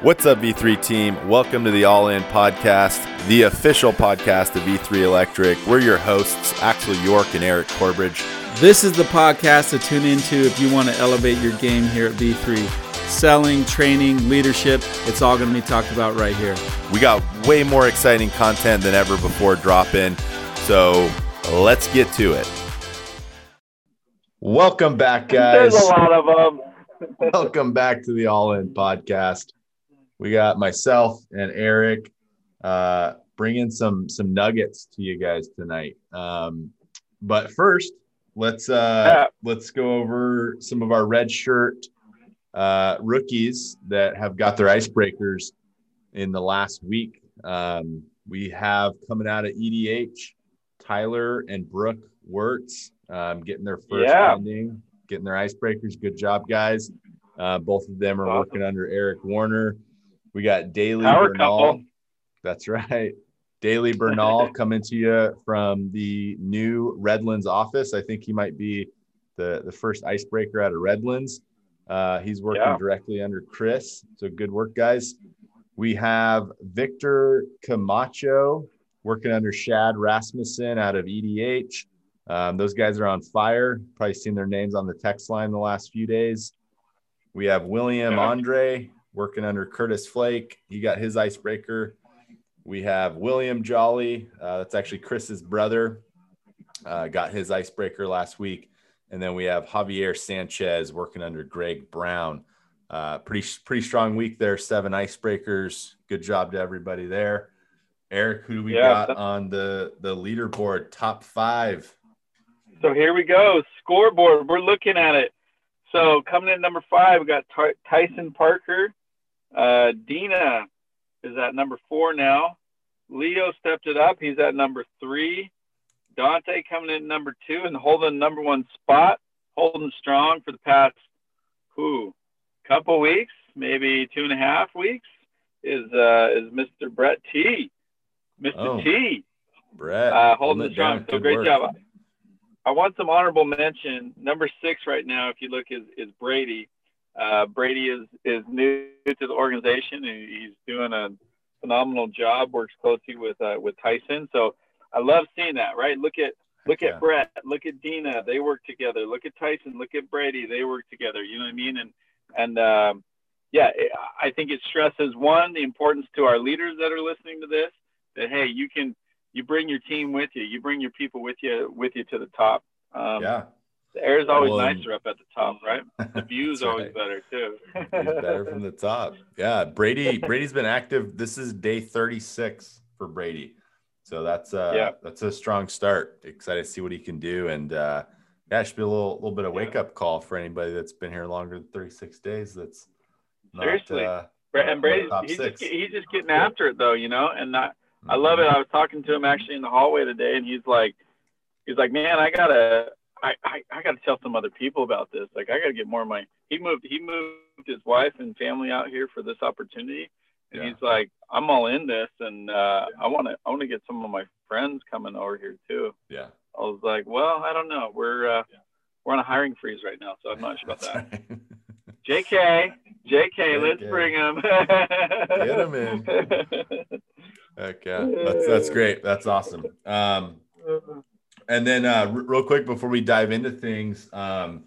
What's up, V3 team? Welcome to the All In Podcast, the official podcast of V3 Electric. We're your hosts, Axel York and Eric Corbridge. This is the podcast to tune into if you want to elevate your game here at V3. Selling, training, leadership, it's all going to be talked about right here. We got way more exciting content than ever before dropping, so let's get to it. Welcome back, guys. There's a lot of them. Welcome back to the All In Podcast. We got myself and Eric uh, bringing some some nuggets to you guys tonight. Um, but first, let's uh, let's go over some of our red shirt uh, rookies that have got their icebreakers in the last week. Um, we have coming out of EDH, Tyler and Brooke Wirtz um, getting their first Yeah. ending, getting their icebreakers. Good job, guys. Uh, both of them are Awesome. working under Eric Warner. We got Daily Power Bernal. couple. That's right. Daily Bernal coming to you from the new Redlands office. I think he might be the, the first icebreaker out of Redlands. Uh, he's working Yeah. directly under Chris. So good work, guys. We have Victor Camacho working under Shad Rasmussen out of EDH. Um, those guys are on fire. Probably seen their names on the text line the last few days. We have William. Andre working under Curtis Flake. He got his icebreaker. We have William Jolly. Uh, that's actually Chris's brother. Uh, got his icebreaker last week. And then we have Javier Sanchez working under Greg Brown. Uh, pretty pretty strong week there. Seven icebreakers. Good job to everybody there. Eric, who do we Yeah. got on the the leaderboard? Top five. So here we go. Scoreboard. We're looking at it. So coming in number five, we got Ty- Tyson Parker. Uh, Dina is at number four now. Leo stepped it up. He's at number three. Dante coming in number two and holding number one spot, holding strong for the past, who, couple weeks, maybe two and a half weeks, is uh, is Mr. Brett T. Mr. Oh. T. Brett. uh, holding strong. So great work. job. I want some honorable mention. Number six right now, if you look, is is Brady. Uh, Brady is is new to the organization and he's doing a phenomenal job. Works closely with uh, with Tyson. So I love seeing that. Right? Look at look Heck at. Brett. Look at Dina. They work together. Look at Tyson. Look at Brady. They work together. You know what I mean? And and um, yeah, I think it stresses one the importance to our leaders that are listening to this that hey, you can you bring your team with you. You bring your people with you with you to the top. Um, Yeah. The air is always Well, nicer up at the top, right? The view's That's always right. better too. Better from the top. Yeah, Brady. Brady's been active. This is day 36 for Brady, so that's uh, Yeah. that's a strong start. Excited to see what he can do, and uh, yeah, it should be a little little bit of wake up call for anybody that's been here longer than 36 days. That's not, Seriously. uh, and Brady, he's six. just he's just getting after it though, you know. And I, I love it. I was talking to him actually in the hallway today, and he's like, he's like, man, I gotta, I, I, I gotta tell some other people about this. Like, I gotta get more of my. He moved, he moved his wife and family out here for this opportunity, and Yeah. he's like, I'm all in this, and uh, I want to, I want to get some of my friends coming over here too. Yeah, I was like, well, I don't know. We're uh, we're on a hiring freeze right now, so I'm not sure about that. right. JK, JK, let's bring him. Get 'em in. Heck yeah, that's that's great. That's awesome. Um, And then, uh, r- real quick before we dive into things, um,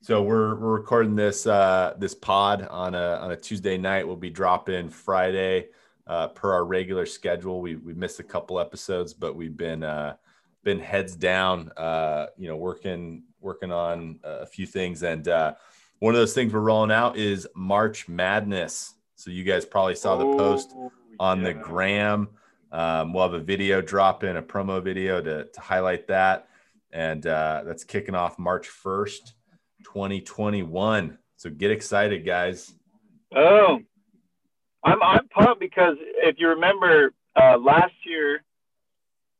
so we're we're recording this uh, this pod on a on a Tuesday night. We'll be dropping Friday uh, per our regular schedule. We we missed a couple episodes, but we've been uh, been heads down, uh, you know, working working on a few things. And uh, one of those things we're rolling out is March Madness. So you guys probably saw the post Oh, on the yeah. gram. Um, we'll have a video drop in, a promo video to, to highlight that. And uh, that's kicking off March 1st, 2021. So get excited, guys. Oh, I'm I'm pumped because if you remember uh, last year,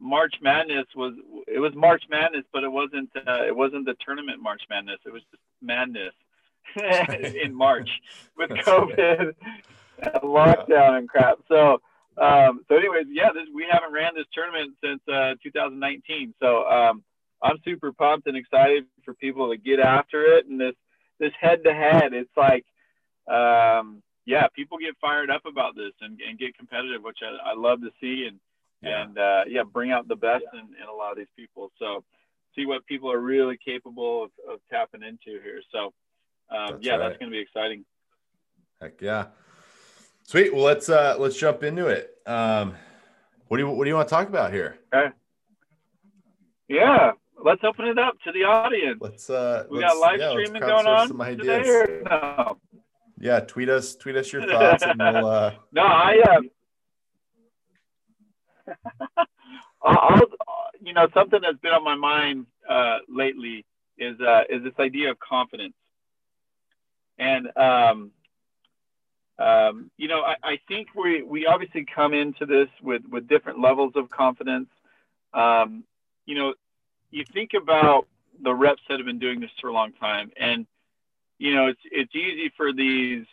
March Madness was it was March Madness, but it wasn't uh, it wasn't the tournament March Madness. It was just madness in March with COVID, and lockdown, and crap. So. Um, so, anyways, yeah, this, we haven't ran this tournament since uh, 2019. So, um, I'm super pumped and excited for people to get after it. And this this head to head, it's like um, yeah, people get fired up about this and, and get competitive, which I, I love to see. And, yeah. and uh, yeah, bring out the best in, in a lot of these people. So see what people are really capable of, of tapping into here. So um, that's yeah, right. that's going to be exciting. Heck yeah. Sweet. Well, let's uh, let's jump into it. Um, what do you what do you want to talk about here? Okay. Yeah, let's open it up to the audience. Let's uh, we let's, got live yeah, streaming going on some ideas. today or no? Yeah, tweet us tweet us your thoughts and we'll. Uh... No, I um. I'll, you know, something that's been on my mind uh, lately is uh, is this idea of confidence, and um, um, you know, I, I, think we we obviously come into this with with different levels of confidence. Um, you know, you think about the reps that have been doing this for a long time, and you know, it's it's easy for these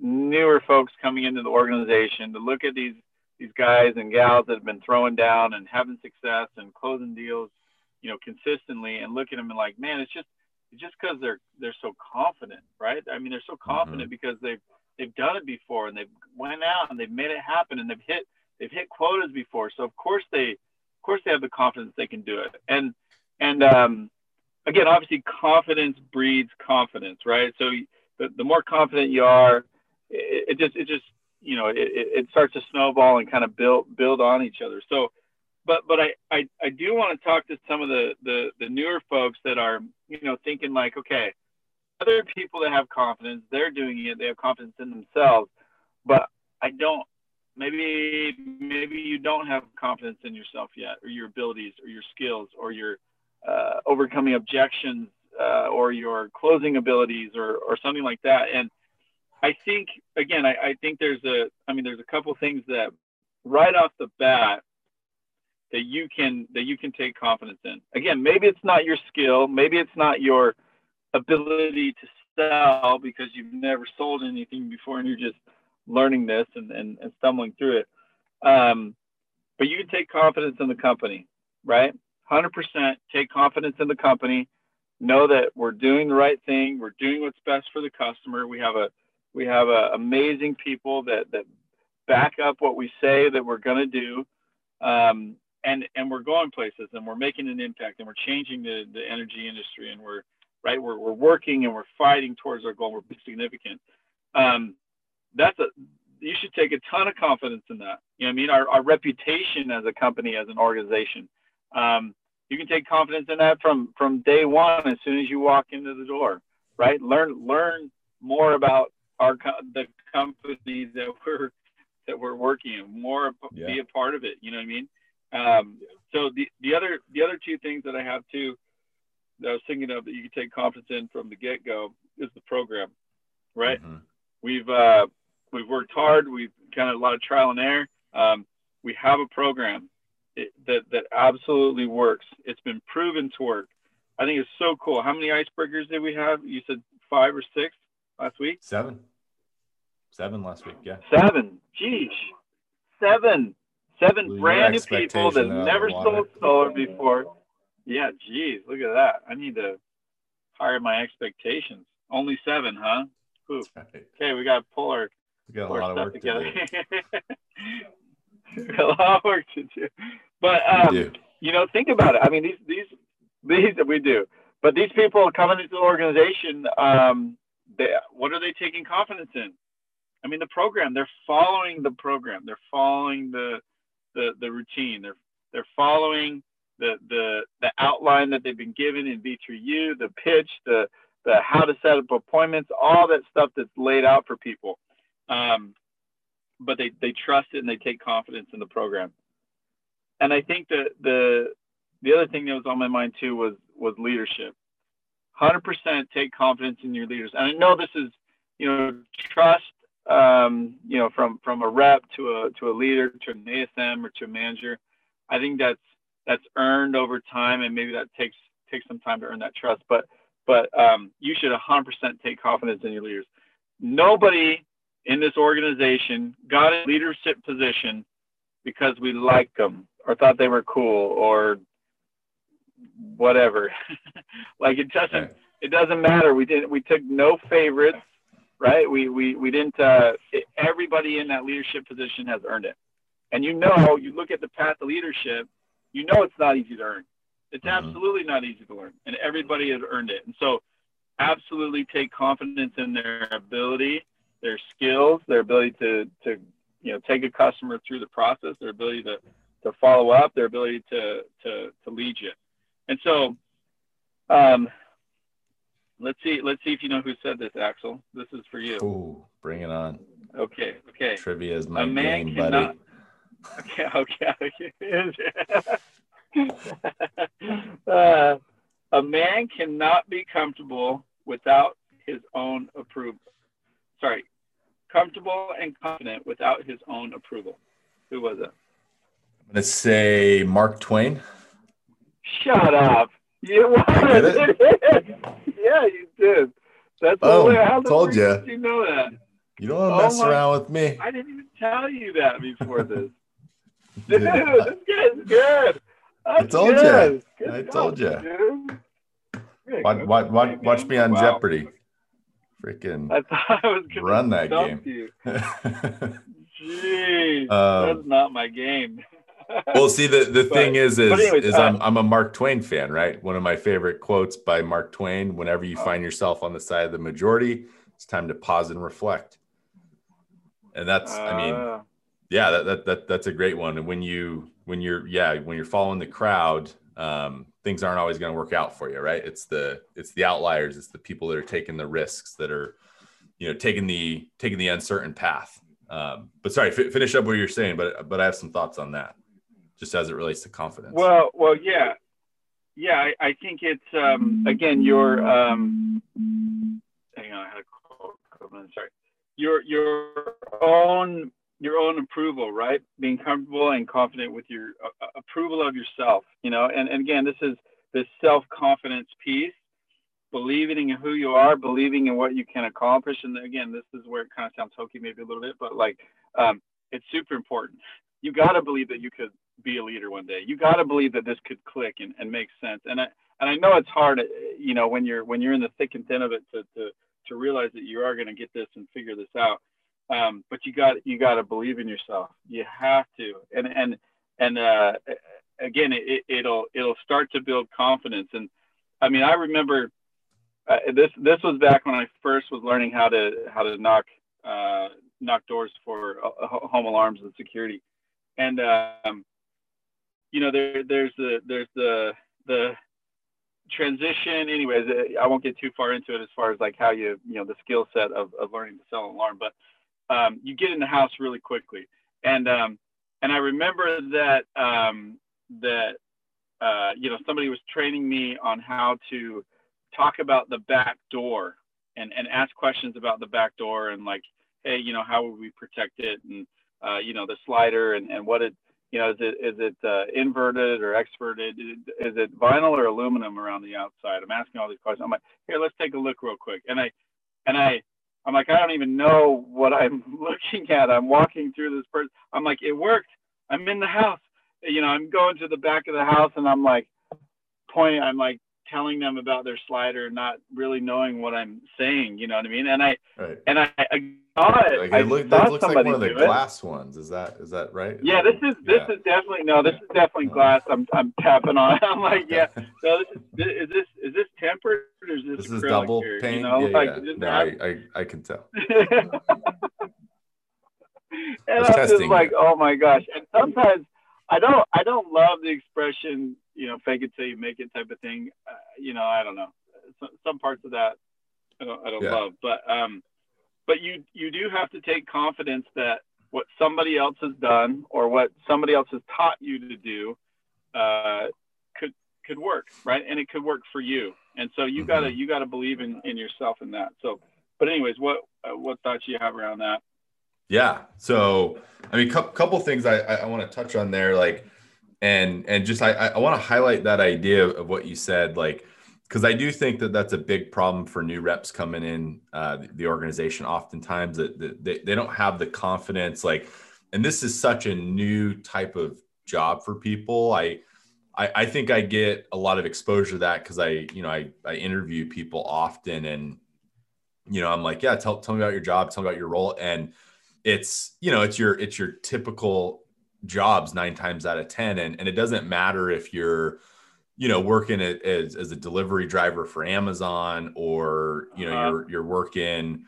newer folks coming into the organization to look at these these guys and gals that have been throwing down and having success and closing deals, you know, consistently, and look at them and like, man, it's just it's just because they're they're so confident, right? I mean, they're so confident mm-hmm. because they've they've done it before and they've went out and they've made it happen and they've hit they've hit quotas before. So of course they of course they have the confidence they can do it. And and um, again, obviously confidence breeds confidence, right? So the, the more confident you are, it, it just it just you know it, it starts to snowball and kind of build build on each other. So but but I, I, I do want to talk to some of the, the the newer folks that are you know thinking like okay other people that have confidence, they're doing it, they have confidence in themselves. But I don't maybe maybe you don't have confidence in yourself yet or your abilities or your skills or your uh, overcoming objections uh, or your closing abilities or, or something like that and i think again I, I think there's a i mean there's a couple things that right off the bat that you can that you can take confidence in again maybe it's not your skill maybe it's not your ability to sell because you've never sold anything before and you're just learning this and, and, and stumbling through it. Um, but you can take confidence in the company, right? 100% take confidence in the company. Know that we're doing the right thing. We're doing what's best for the customer. We have a we have a, amazing people that that back up what we say that we're going to do, um, and and we're going places and we're making an impact and we're changing the the energy industry and we're right? We're, we're working and we're fighting towards our goal. We're significant. Um, that's a, you should take a ton of confidence in that. You know I mean? Our, our reputation as a company, as an organization. Um, you can take confidence in that from, from day one, as soon as you walk into the door, right? Learn, learn more about our, the company that we're, that we're working in, more yeah. be a part of it. You know what I mean? Um, so the, the other, the other two things that I have too, that I was thinking of that you can take confidence in from the get go is the program, right? Mm-hmm. We've uh, we've worked hard. We've kind of a lot of trial and error. Um, we have a program it, that that absolutely works. It's been proven to work. I think it's so cool. How many icebreakers did we have? You said five or six last week. Seven. Seven last week. Yeah. Seven. Geez. Seven. Seven brand new people that never sold solar before yeah, geez, look at that. I need to higher my expectations. Only seven, huh? Right. Okay, we got to pull our, we got a lot of work together. To do. a lot of work to do. But um, you know, think about it. I mean, these these these that we do, but these people coming into the organization, um, they, what are they taking confidence in? I mean, the program. They're following the program. They're following the the the routine. They're they're following the the the outline that they've been given in V3U, the pitch, the the how to set up appointments, all that stuff that's laid out for people. Um, but they they trust it and they take confidence in the program. And I think that the the other thing that was on my mind too was was leadership. 100% take confidence in your leaders. And I know this is, you know, trust, um, you know, from from a rep to a to a leader to an ASM or to a manager. I think that's that's earned over time, and maybe that takes takes some time to earn that trust. But but um, you should 100% take confidence in your leaders. Nobody in this organization got a leadership position because we liked them or thought they were cool or whatever. like it doesn't it doesn't matter. We didn't we took no favorites. right? We we we didn't. Uh, everybody in that leadership position has earned it, and you know, you look at the path of leadership, you know, it's not easy to earn. It's mm-hmm. absolutely not easy to learn, and everybody has earned it. And so, absolutely take confidence in their ability, their skills, their ability to to you know take a customer through the process, their ability to to follow up, their ability to to to lead you. And so, um, let's see let's see if you know who said this, Axel. This is for you. Ooh, bring it on. Okay, okay. Trivia is my a man game, cannot, buddy. Okay, okay. uh, a man cannot be comfortable without his own approval. Sorry, comfortable and confident without his own approval. Who was it? I'm going to say Mark Twain. Shut up. You did it? yeah, you did. That's oh, how told you. You know that? You don't want to oh mess my, around with me. I didn't even tell you that before this. dude, this guy's good. That's I told good. you. Good I told you. Watch, watch, watch, watch me on wow. Jeopardy. Freaking I thought I was run that game. You. Jeez, um, that's not my game. well, see, the, the but, thing is, is, anyways, is uh, I'm, I'm a Mark Twain fan, right? One of my favorite quotes by Mark Twain, whenever you find yourself on the side of the majority, it's time to pause and reflect. And that's, uh, I mean, uh. Yeah, that, that, that, that's a great one. And when you, when you're, yeah, when you're following the crowd, um, things aren't always going to work out for you, right? It's the, it's the outliers. It's the people that are taking the risks that are, you know, taking the, taking the uncertain path. Um, but sorry, f- finish up what you're saying, but, but I have some thoughts on that just as it relates to confidence? Well, well, yeah, yeah. I, I think it's um, again your um, hang on, I had a call. Sorry, your your own your own approval, right? Being comfortable and confident with your uh, uh approval of yourself, you know. And, and again, this is this self confidence piece, believing in who you are, believing in what you can accomplish. And again, this is where it kind of sounds hokey, maybe a little bit, but like um, it's super important. You got to believe that you could be a leader one day. You got to believe that this could click and, and make sense. And I and I know it's hard, you know, when you're when you're in the thick and thin of it to to to realize that you are going to get this and figure this out. Um, but you got you got to believe in yourself. You have to. And and and uh, again, it, it'll it'll start to build confidence. And I mean, I remember uh, this this was back when I first was learning how to how to knock uh, knock doors for uh, home alarms and security. And um, you know, there, there's the there's the the transition. Anyways, uh, I won't get too far into it as far as like how you you know the skill set of, of learning to sell an alarm, but um, you get in the house really quickly. And um, and I remember that um, that uh, you know somebody was training me on how to talk about the back door and and ask questions about the back door and like hey you know how would we protect it and uh, you know the slider and and what it you know, is it is it uh, inverted or exverted? Is it vinyl or aluminum around the outside? I'm asking all these questions. I'm like, here, let's take a look real quick. And I, and I, I'm like, I don't even know what I'm looking at. I'm walking through this person. I'm like, it worked. I'm in the house. You know, I'm going to the back of the house and I'm like, pointing. I'm like telling them about their slider, not really knowing what I'm saying. You know what I mean? And I, right. and I, I saw it. Like it, look, it looks like one of the glass it. ones. Is that is that right? Yeah, this is this yeah. is definitely no. This is definitely uh-huh. glass. I'm I'm tapping on it. I'm like, yeah. No, this is is this is this tempered this? This is double here, paint. You know? yeah, like, yeah. No, I, I I can tell. and I'm just like, oh my gosh. And sometimes I don't I don't love the expression, you know, fake it till you make it type of thing. Uh, you know, I don't know. Some, some parts of that I don't I don't yeah. love, but um but you you do have to take confidence that what somebody else has done or what somebody else has taught you to do uh, could could work right and it could work for you and so you mm-hmm. gotta you gotta believe in in yourself in that so but anyways what uh, what thoughts you have around that yeah so i mean a couple things i i want to touch on there like and and just i i want to highlight that idea of what you said like because I do think that that's a big problem for new reps coming in uh, the organization. Oftentimes, that, that they, they don't have the confidence. Like, and this is such a new type of job for people. I I, I think I get a lot of exposure to that because I you know I I interview people often and you know, I'm like, yeah, tell, tell me about your job, tell me about your role. And it's, you know, it's your, it's your typical jobs nine times out of 10. And, and it doesn't matter if you're, you know, working as, as a delivery driver for Amazon or, you know, uh-huh. you're, you're working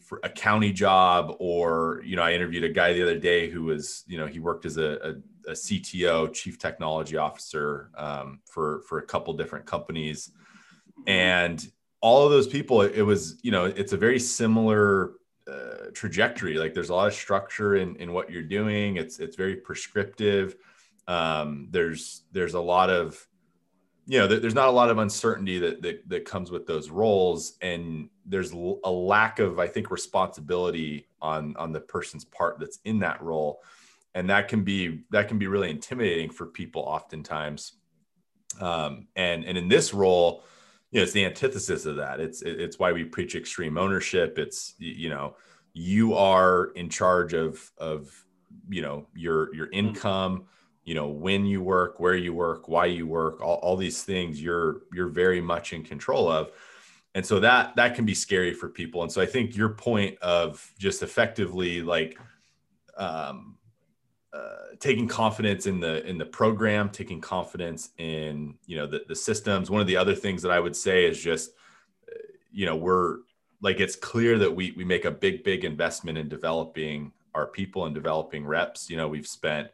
for a county job or, you know, I interviewed a guy the other day who was, you know, he worked as a, a, CTO, chief technology officer um, for, for a couple different companies. And all of those people, it, it was, you know, it's a very similar uh, trajectory. Like there's a lot of structure in, in what you're doing. It's, it's very prescriptive. Um, there's, there's a lot of, you know, there's not a lot of uncertainty that, that, that comes with those roles. And there's a lack of, I think, responsibility on, on the person's part that's in that role. And that can be, that can be really intimidating for people oftentimes. Um, and, and in this role, you know, it's the antithesis of that. It's, it's why we preach extreme ownership. It's, you know, you are in charge of, of, you know, your, your mm-hmm. income, you know when you work where you work why you work all, all these things you're you're very much in control of and so that that can be scary for people and so i think your point of just effectively like um, uh, taking confidence in the in the program taking confidence in you know the, the systems one of the other things that i would say is just uh, you know we're like it's clear that we we make a big big investment in developing our people and developing reps you know we've spent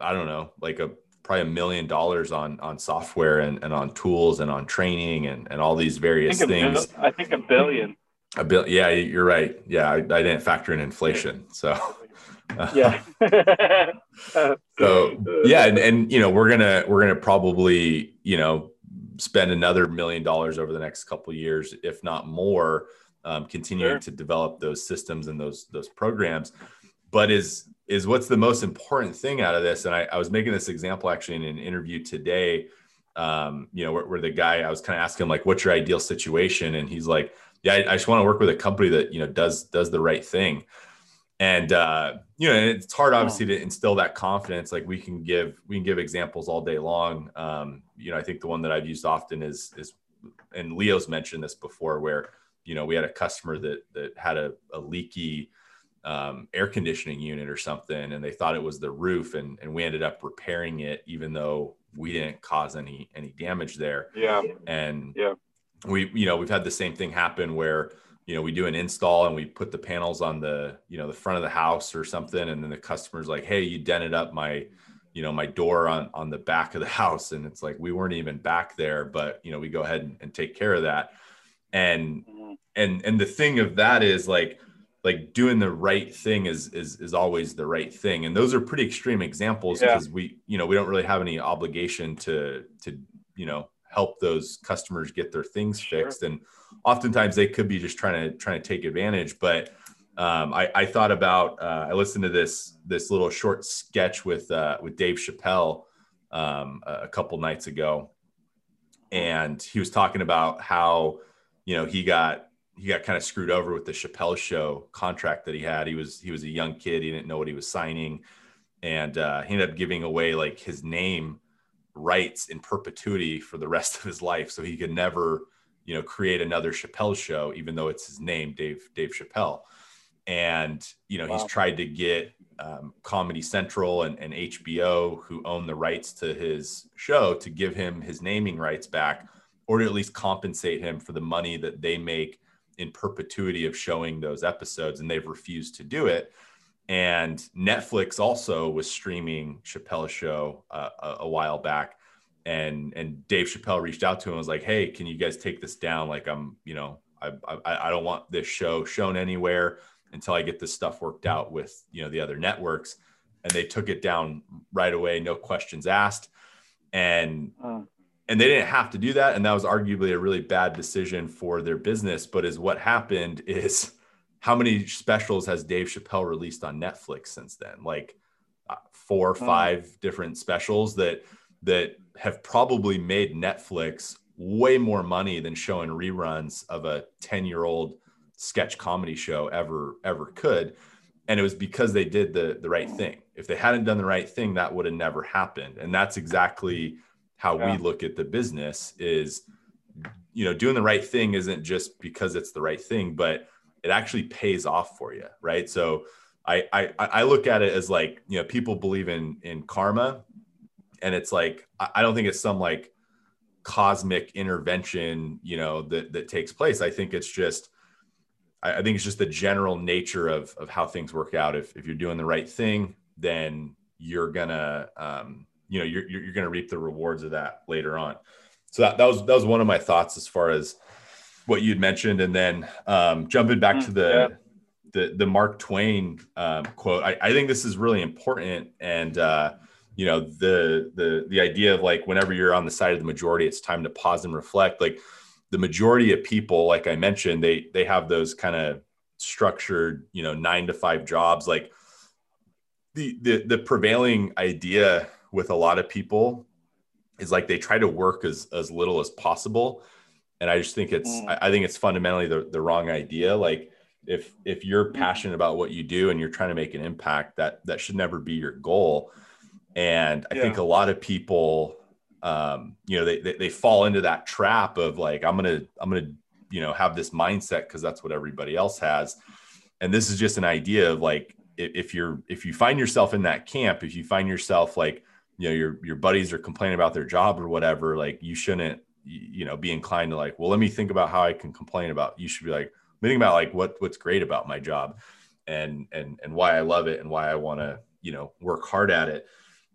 I don't know, like a probably a million dollars on on software and, and on tools and on training and, and all these various I things. I think a billion. A bill, yeah, you're right. Yeah, I, I didn't factor in inflation, so yeah. so yeah, and, and you know we're gonna we're gonna probably you know spend another million dollars over the next couple years, if not more, um, continuing sure. to develop those systems and those those programs. But is is what's the most important thing out of this. And I, I was making this example actually in an interview today. Um, you know, where, where, the guy I was kind of asking him like, "What's your ideal situation?" And he's like, "Yeah, I, I just want to work with a company that you know does does the right thing." And uh, you know, and it's hard obviously to instill that confidence. Like we can give we can give examples all day long. Um, you know, I think the one that I've used often is is, and Leo's mentioned this before, where you know we had a customer that that had a, a leaky um, air conditioning unit or something and they thought it was the roof and, and we ended up repairing it even though we didn't cause any any damage there yeah and yeah we you know we've had the same thing happen where you know we do an install and we put the panels on the you know the front of the house or something and then the customer's like hey you dented up my you know my door on on the back of the house and it's like we weren't even back there but you know we go ahead and, and take care of that and mm-hmm. and and the thing of that is like like doing the right thing is is is always the right thing and those are pretty extreme examples yeah. because we you know we don't really have any obligation to to you know help those customers get their things sure. fixed and oftentimes they could be just trying to trying to take advantage but um, I, I thought about uh, I listened to this this little short sketch with uh, with Dave Chappelle um, a couple nights ago, and he was talking about how you know he got he got kind of screwed over with the Chappelle Show contract that he had. He was he was a young kid. He didn't know what he was signing, and uh, he ended up giving away like his name rights in perpetuity for the rest of his life, so he could never you know create another Chappelle Show, even though it's his name, Dave Dave Chappelle. And you know wow. he's tried to get um, Comedy Central and, and HBO, who own the rights to his show, to give him his naming rights back, or to at least compensate him for the money that they make in perpetuity of showing those episodes, and they've refused to do it. And Netflix also was streaming Chappelle's show uh, a, a, while back, and and Dave Chappelle reached out to him and was like, "Hey, can you guys take this down? Like, I'm, you know, I I, I don't want this show shown anywhere until I get this stuff worked out with you know the other networks." And they took it down right away, no questions asked. And uh and they didn't have to do that and that was arguably a really bad decision for their business but is what happened is how many specials has dave chappelle released on netflix since then? Like uh, four or five different specials that that have probably made netflix way more money than showing reruns of a 10 year old sketch comedy show ever ever could. And it was because they did the the right thing. If they hadn't done the right thing that would have never happened. And that's exactly how yeah. we look at the business is you know doing the right thing isn't just because it's the right thing but it actually pays off for you right? So i i, I look at it as like you know people believe in in karma. And it's like i don't think it's some like cosmic intervention you know that that takes place. I think it's just I, think it's just the general nature of of how things work out. If if you're doing the right thing then you're gonna um, you know you're you're gonna reap the rewards of that later on. So that, that was that was one of my thoughts as far as what you'd mentioned and then um, jumping back to the yeah. the the mark twain um, quote I, I think this is really important and uh, you know the the the idea of like whenever you're on the side of the majority it's time to pause and reflect like the majority of people like i mentioned they they have those kind of structured you know nine to five jobs like the the the prevailing idea with a lot of people is like they try to work as as little as possible and i just think it's mm. I, think it's fundamentally the, the wrong idea like if if you're mm. passionate about what you do and you're trying to make an impact that that should never be your goal and i yeah. think a lot of people um you know they, they they fall into that trap of like i'm gonna i'm gonna you know have this mindset because that's what everybody else has and this is just an idea of like if you're if you find yourself in that camp if you find yourself like you know your your buddies are complaining about their job or whatever like you shouldn't you know be inclined to like well let me think about how i can complain about you should be like think about like what what's great about my job and and and why i love it and why i want to you know work hard at it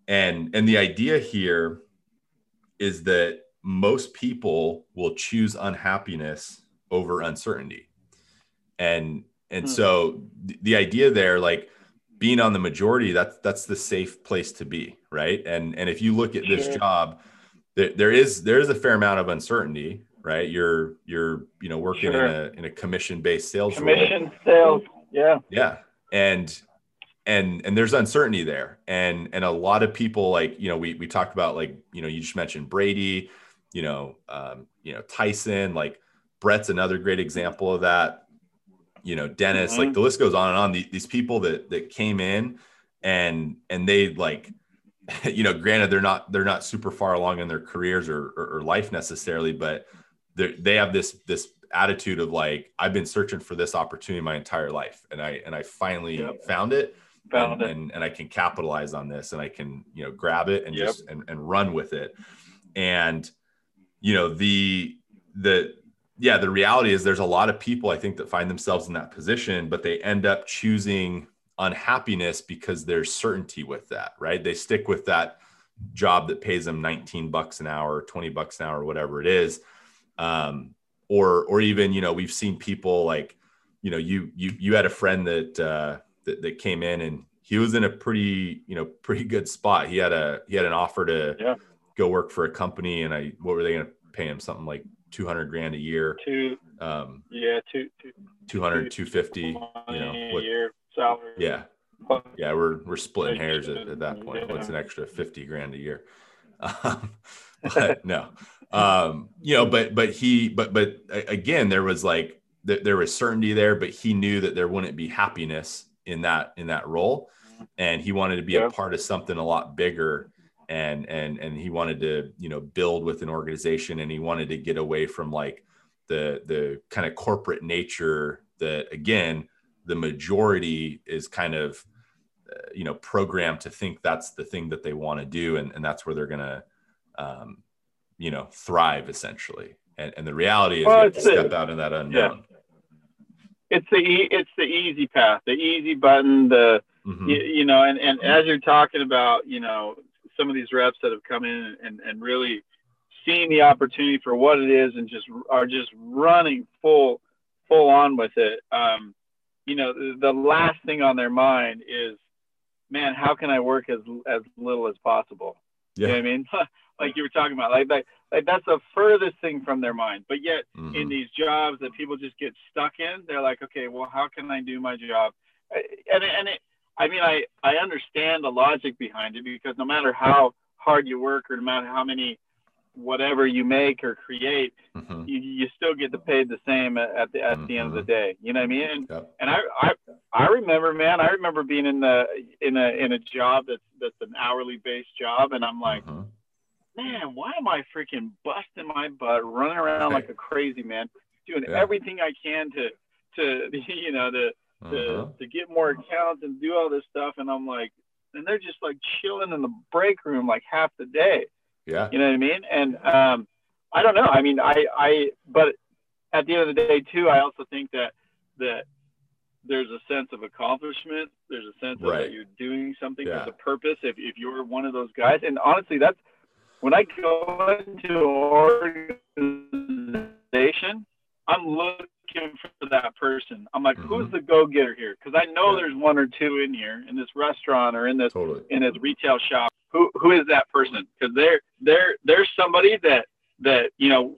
and and the idea here is that most people will choose unhappiness over uncertainty and and hmm. so th- the idea there, like being on the majority, that's that's the safe place to be, right? And and if you look at this job, there, there is there is a fair amount of uncertainty, right? You're you're you know working sure. in a in a commission based sales commission role. sales, yeah, yeah, and and and there's uncertainty there, and and a lot of people like you know we we talked about like you know you just mentioned Brady, you know um, you know Tyson, like Brett's another great example of that you know, Dennis, mm-hmm. like the list goes on and on. these people that that came in and and they like, you know, granted they're not they're not super far along in their careers or or, or life necessarily, but they they have this this attitude of like I've been searching for this opportunity my entire life, and I and I finally yep. found it. Found and, it. And, and I can capitalize on this and I can, you know, grab it and yep. just and, and run with it. And, you know, the the yeah, the reality is there's a lot of people I think that find themselves in that position, but they end up choosing unhappiness because there's certainty with that, right? They stick with that job that pays them 19 bucks an hour, 20 bucks an hour, whatever it is. Um, or, or even, you know, we've seen people like, you know, you, you, you had a friend that, uh, that, that came in and he was in a pretty, you know, pretty good spot. He had a, he had an offer to yeah. go work for a company and I, what were they going to pay him? Something like 200 grand a year. Two. Um, yeah, two, two, 200, 250, you know, what, year salary. Yeah. Yeah. We're, we're splitting hairs at, at that point. Yeah. What's an extra 50 grand a year? Um, but no, um, you know, but, but he, but, but again, there was like, there was certainty there, but he knew that there wouldn't be happiness in that, in that role. And he wanted to be yeah. a part of something a lot bigger and and and he wanted to you know build with an organization and he wanted to get away from like the the kind of corporate nature that again the majority is kind of uh, you know programmed to think that's the thing that they want to do and, and that's where they're gonna um, you know thrive essentially and, and the reality is well, you have to step the, out in that unknown yeah. it's the e- it's the easy path the easy button the mm-hmm. you, you know and, and as you're talking about you know some of these reps that have come in and, and really seen the opportunity for what it is and just are just running full full on with it. Um, you know, the, last thing on their mind is, man, how can I work as as little as possible? Yeah. You know I mean? like you were talking about, like, like like that's the furthest thing from their mind. But yet, mm-hmm. in these jobs that people just get stuck in, they're like, okay, well, how can I do my job? And and it, I mean, I, I understand the logic behind it because no matter how hard you work or no matter how many whatever you make or create, mm-hmm. you, you still get the paid the same at the at mm-hmm. the end of the mm-hmm. day. You know what I mean? And, yep. and I, I I remember, man, I remember being in the in a in a job that's that's an hourly based job, and I'm like, mm-hmm. man, why am I freaking busting my butt, running around like a crazy man, doing yeah. everything I can to, to, you know, to, to, uh-huh. to get more accounts and do all this stuff. And I'm like, and they're just like chilling in the break room like half the day. Yeah. You know what I mean? And um, I don't know. I mean, I, I, but at the end of the day, too, I also think that that there's a sense of accomplishment. There's a sense right. of that you're doing something yeah. with a purpose. If if you're one of those guys, and honestly, that's when I go into an organization, I'm looking for that person. I'm like, mm-hmm. who's the go-getter here? Because I know yeah. there's one or two in here in this restaurant or in this totally. in this retail shop. Who who is that person? Because they're they're there's somebody that that you know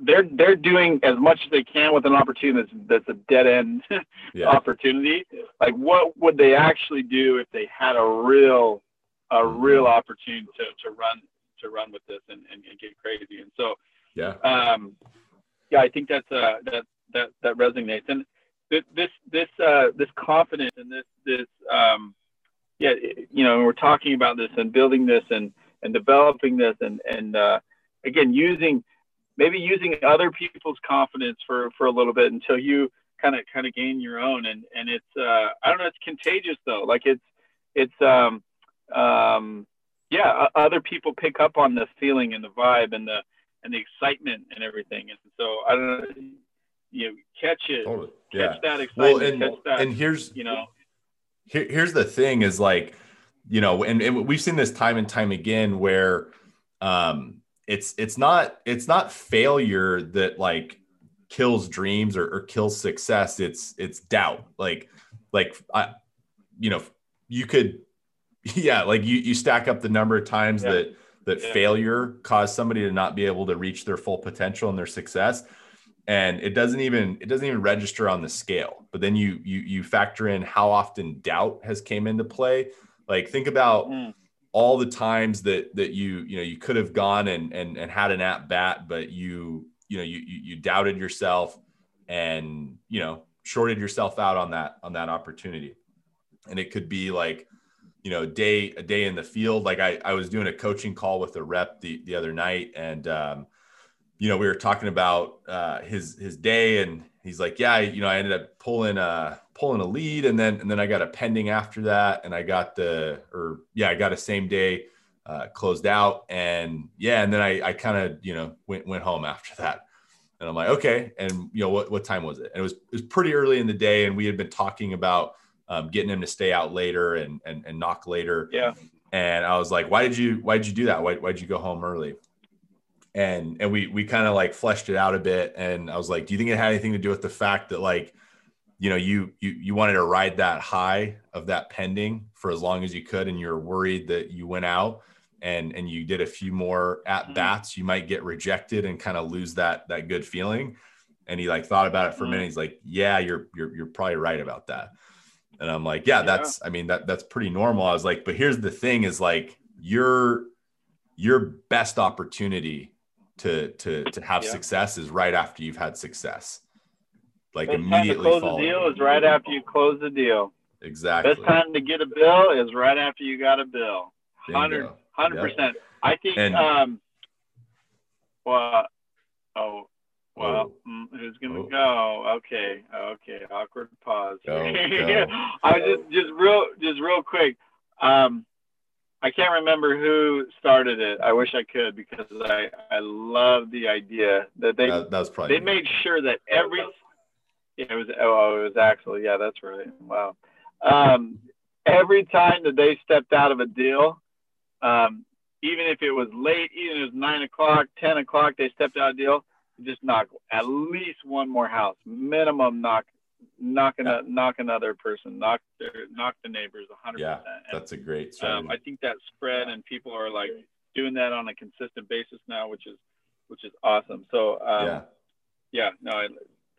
they're they're doing as much as they can with an opportunity that's, that's a dead end yeah. opportunity. Like, what would they actually do if they had a real a mm-hmm. real opportunity to, to run to run with this and, and, and, get crazy? And so, yeah, um, yeah, I think that's uh, that that that resonates. And this this this uh, this confidence and this this um, yeah, you know, we're talking about this and building this and and developing this and and uh, again using maybe using other people's confidence for for a little bit until you kind of kind of gain your own. And and it's uh i don't know it's contagious though. Like it's it's um um yeah other people pick up on the feeling and the vibe and the and the excitement and everything. And so i don't know you know catch it. Totally. yeah. catch that excitement. well, and, catch that, and here's you know here, here's the thing is like you know and, and we've seen this time and time again where um it's it's not it's not failure that like kills dreams or, or kills success it's it's doubt like like i you know you could yeah like you you stack up the number of times yeah. that that yeah. failure caused somebody to not be able to reach their full potential and their success and it doesn't even it doesn't even register on the scale but then you you you factor in how often doubt has came into play. Like think about mm all the times that that you you know you could have gone and and, and had an at bat but you you know you, you doubted yourself and you know shorted yourself out on that on that opportunity. And it could be like you know day a day in the field. Like i i was doing a coaching call with a rep the, the other night and um you know we were talking about uh his his day and he's like yeah you know i ended up pulling uh pulling a lead and then and then I got a pending after that and I got the or yeah I got a same day uh, closed out and yeah and then I I kind of you know went went home after that. And I'm like okay. And you know what what time was it? And it was it was pretty early in the day and we had been talking about um, getting him to stay out later and and, and knock later. Yeah. And I was like why did you why did you do that? Why why'd you go home early and and we we kind of like fleshed it out a bit and I was like do you think it had anything to do with the fact that like you know you you you wanted to ride that high of that pending for as long as you could and you're worried that you went out and and you did a few more at mm-hmm. bats you might get rejected and kind of lose that that good feeling and he like thought about it for a minute mm-hmm. he's like yeah you're you're you're probably right about that and i'm like yeah, yeah that's i mean that that's pretty normal i was like but here's the thing is like your your best opportunity to to to have yeah. success is right after you've had success like Best immediately time to close the deal is right after you close the deal. Exactly. Best time to get a bill is right after you got a bill. 100 percent. I think. And, um. Well. Oh. Well, oh. Mm, who's gonna oh. go? Okay, okay. Awkward pause. Go, go. I was just, just real, just real quick. Um, I can't remember who started it. I wish I could because I, I love the idea that they that, that was probably they made sure that every yeah, it was. Oh, it was Axel. Yeah, that's right. Wow. Um, every time that they stepped out of a deal, um, even if it was late, even if it was nine o'clock, ten o'clock, they stepped out of a deal. Just knock at least one more house, minimum. Knock, knock, yeah. knock another person, knock their, knock the neighbors, hundred yeah, percent. Yeah, that's a great strategy. Um, I think that spread, and people are like doing that on a consistent basis now, which is which is awesome. So um, yeah, yeah, no, I,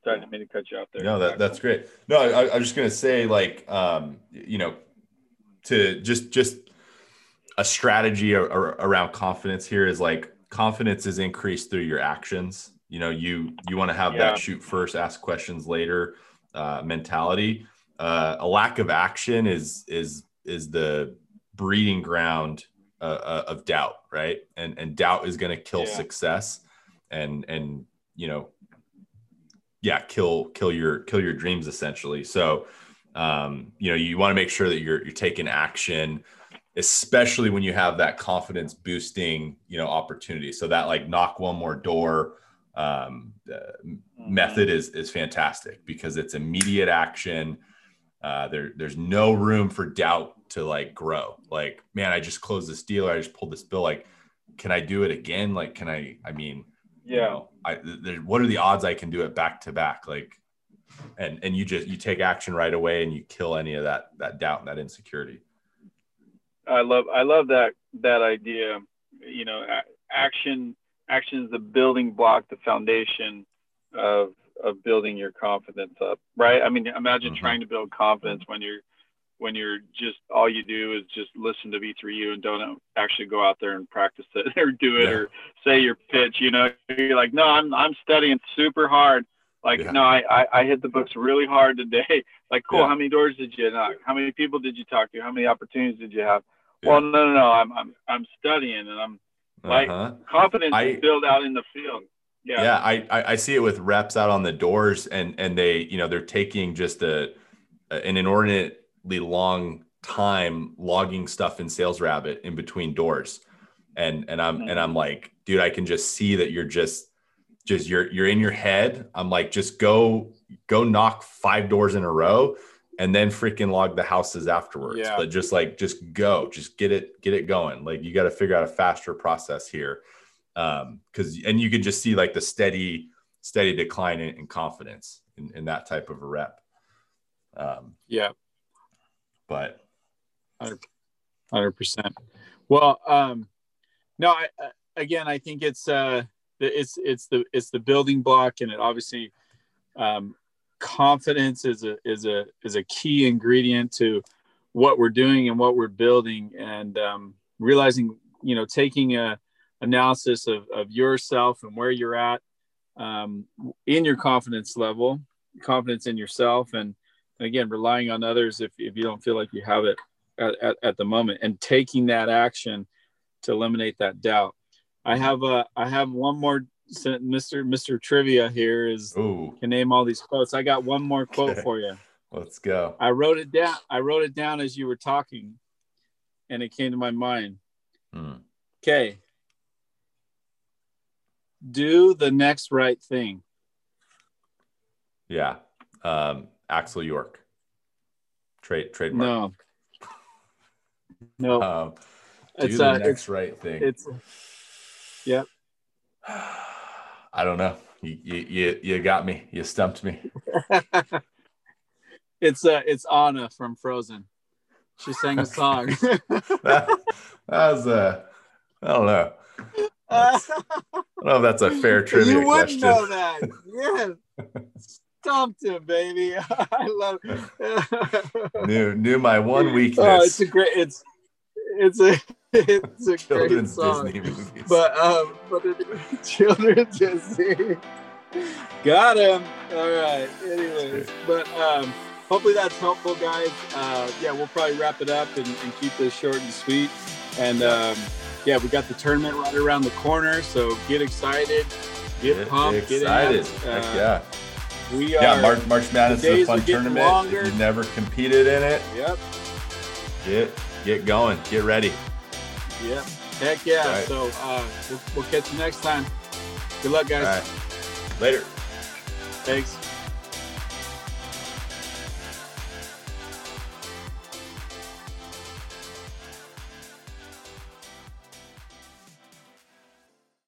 sorry, I mean to cut you off there. No, that, that's great. No, I, I was just gonna say, like, um, you know, to just just a strategy around confidence here is like confidence is increased through your actions. You know, you you want to have yeah. that shoot first, ask questions later uh, mentality. Uh, a lack of action is is is the breeding ground uh, uh of doubt, right? And and doubt is going to kill Yeah. success, and and you know, yeah, kill kill your kill your dreams essentially. So, um, you know, you want to make sure that you're you're taking action, especially when you have that confidence boosting, you know, opportunity. So that like knock one more door um, uh, method is is fantastic because it's immediate action. Uh, there, there's no room for doubt to like grow. Like, man, I just closed this deal. Or I just pulled this bill. Like, can I do it again? Like, can I? I mean, you Yeah. know, I there, what are the odds I can do it back to back? Like, and and you just you take action right away and you kill any of that that doubt and that insecurity. I love I love that that idea. You know, action action is the building block, the foundation of of building your confidence up, right? I mean, imagine Mhm. trying to build confidence when you're when you're just all you do is just listen to V3U and don't actually go out there and practice it or do it Yeah. or say your pitch. You know, you're like, no, I'm I'm studying super hard. Like, Yeah. no, I, I I hit the books really hard today. Like, cool. Yeah. How many doors did you knock? How many people did you talk to? How many opportunities did you have? Well, no, no, no. I'm I'm I'm studying and I'm Like- Uh-huh. confident I- is built out in the field. Yeah. yeah, I, I I see it with reps out on the doors and and they you know they're taking just a an inordinately long time logging stuff in SalesRabbit in between doors and and i'm and i'm like dude i can just see that you're just just you're you're in your head i'm like just go go knock five doors in a row and then freaking log the houses afterwards Yeah. but just like just go just get it get it going like you got to figure out a faster process here um because and you can just see like the steady steady decline in, in confidence in, in that type of a rep um Yeah, but hundred percent. Well, um, no, I, I- again, I think it's uh, it's it's the it's the building block, and it obviously um, confidence is a is a is a key ingredient to what we're doing and what we're building, and um, realizing you know taking a analysis of of yourself and where you're at um, in your confidence level, confidence in yourself, and again relying on others if if you don't feel like you have it at, at, at the moment and taking that action to eliminate that doubt. I have a I have one more Mr. Mr. Trivia here is ooh can name all these quotes. I got one more quote Okay. for you. let's go I wrote it down. I wrote it down as you were talking and it came to my mind. Hmm. Okay. Do the next right thing. yeah um axel york trade trademark No. No. um do it's the uh, next it's right thing it's i don't know you, you you you got me you stumped me it's uh it's Anna from Frozen. She sang a song. that, that was uh i don't know i don't know if that's a fair trivia you wouldn't question know that. Yes. Stumped him, baby. I love it. knew knew my one weakness oh, it's a great it's it's a it's a great children's song. disney movies But um but it, children's Disney. Got him. All right. Anyways, but um hopefully that's helpful guys. Uh yeah, we'll probably wrap it up and, and keep this short and sweet. And um yeah, we got the tournament right around the corner, so get excited, get, Get pumped, excited get amped. Uh, yeah We are yeah march, march madness is a fun tournament longer. if you've never competed in it Yep. get get going get ready Yep. Heck yeah. Right. So uh, we'll, we'll catch you next time. Good luck, guys. right later Thanks.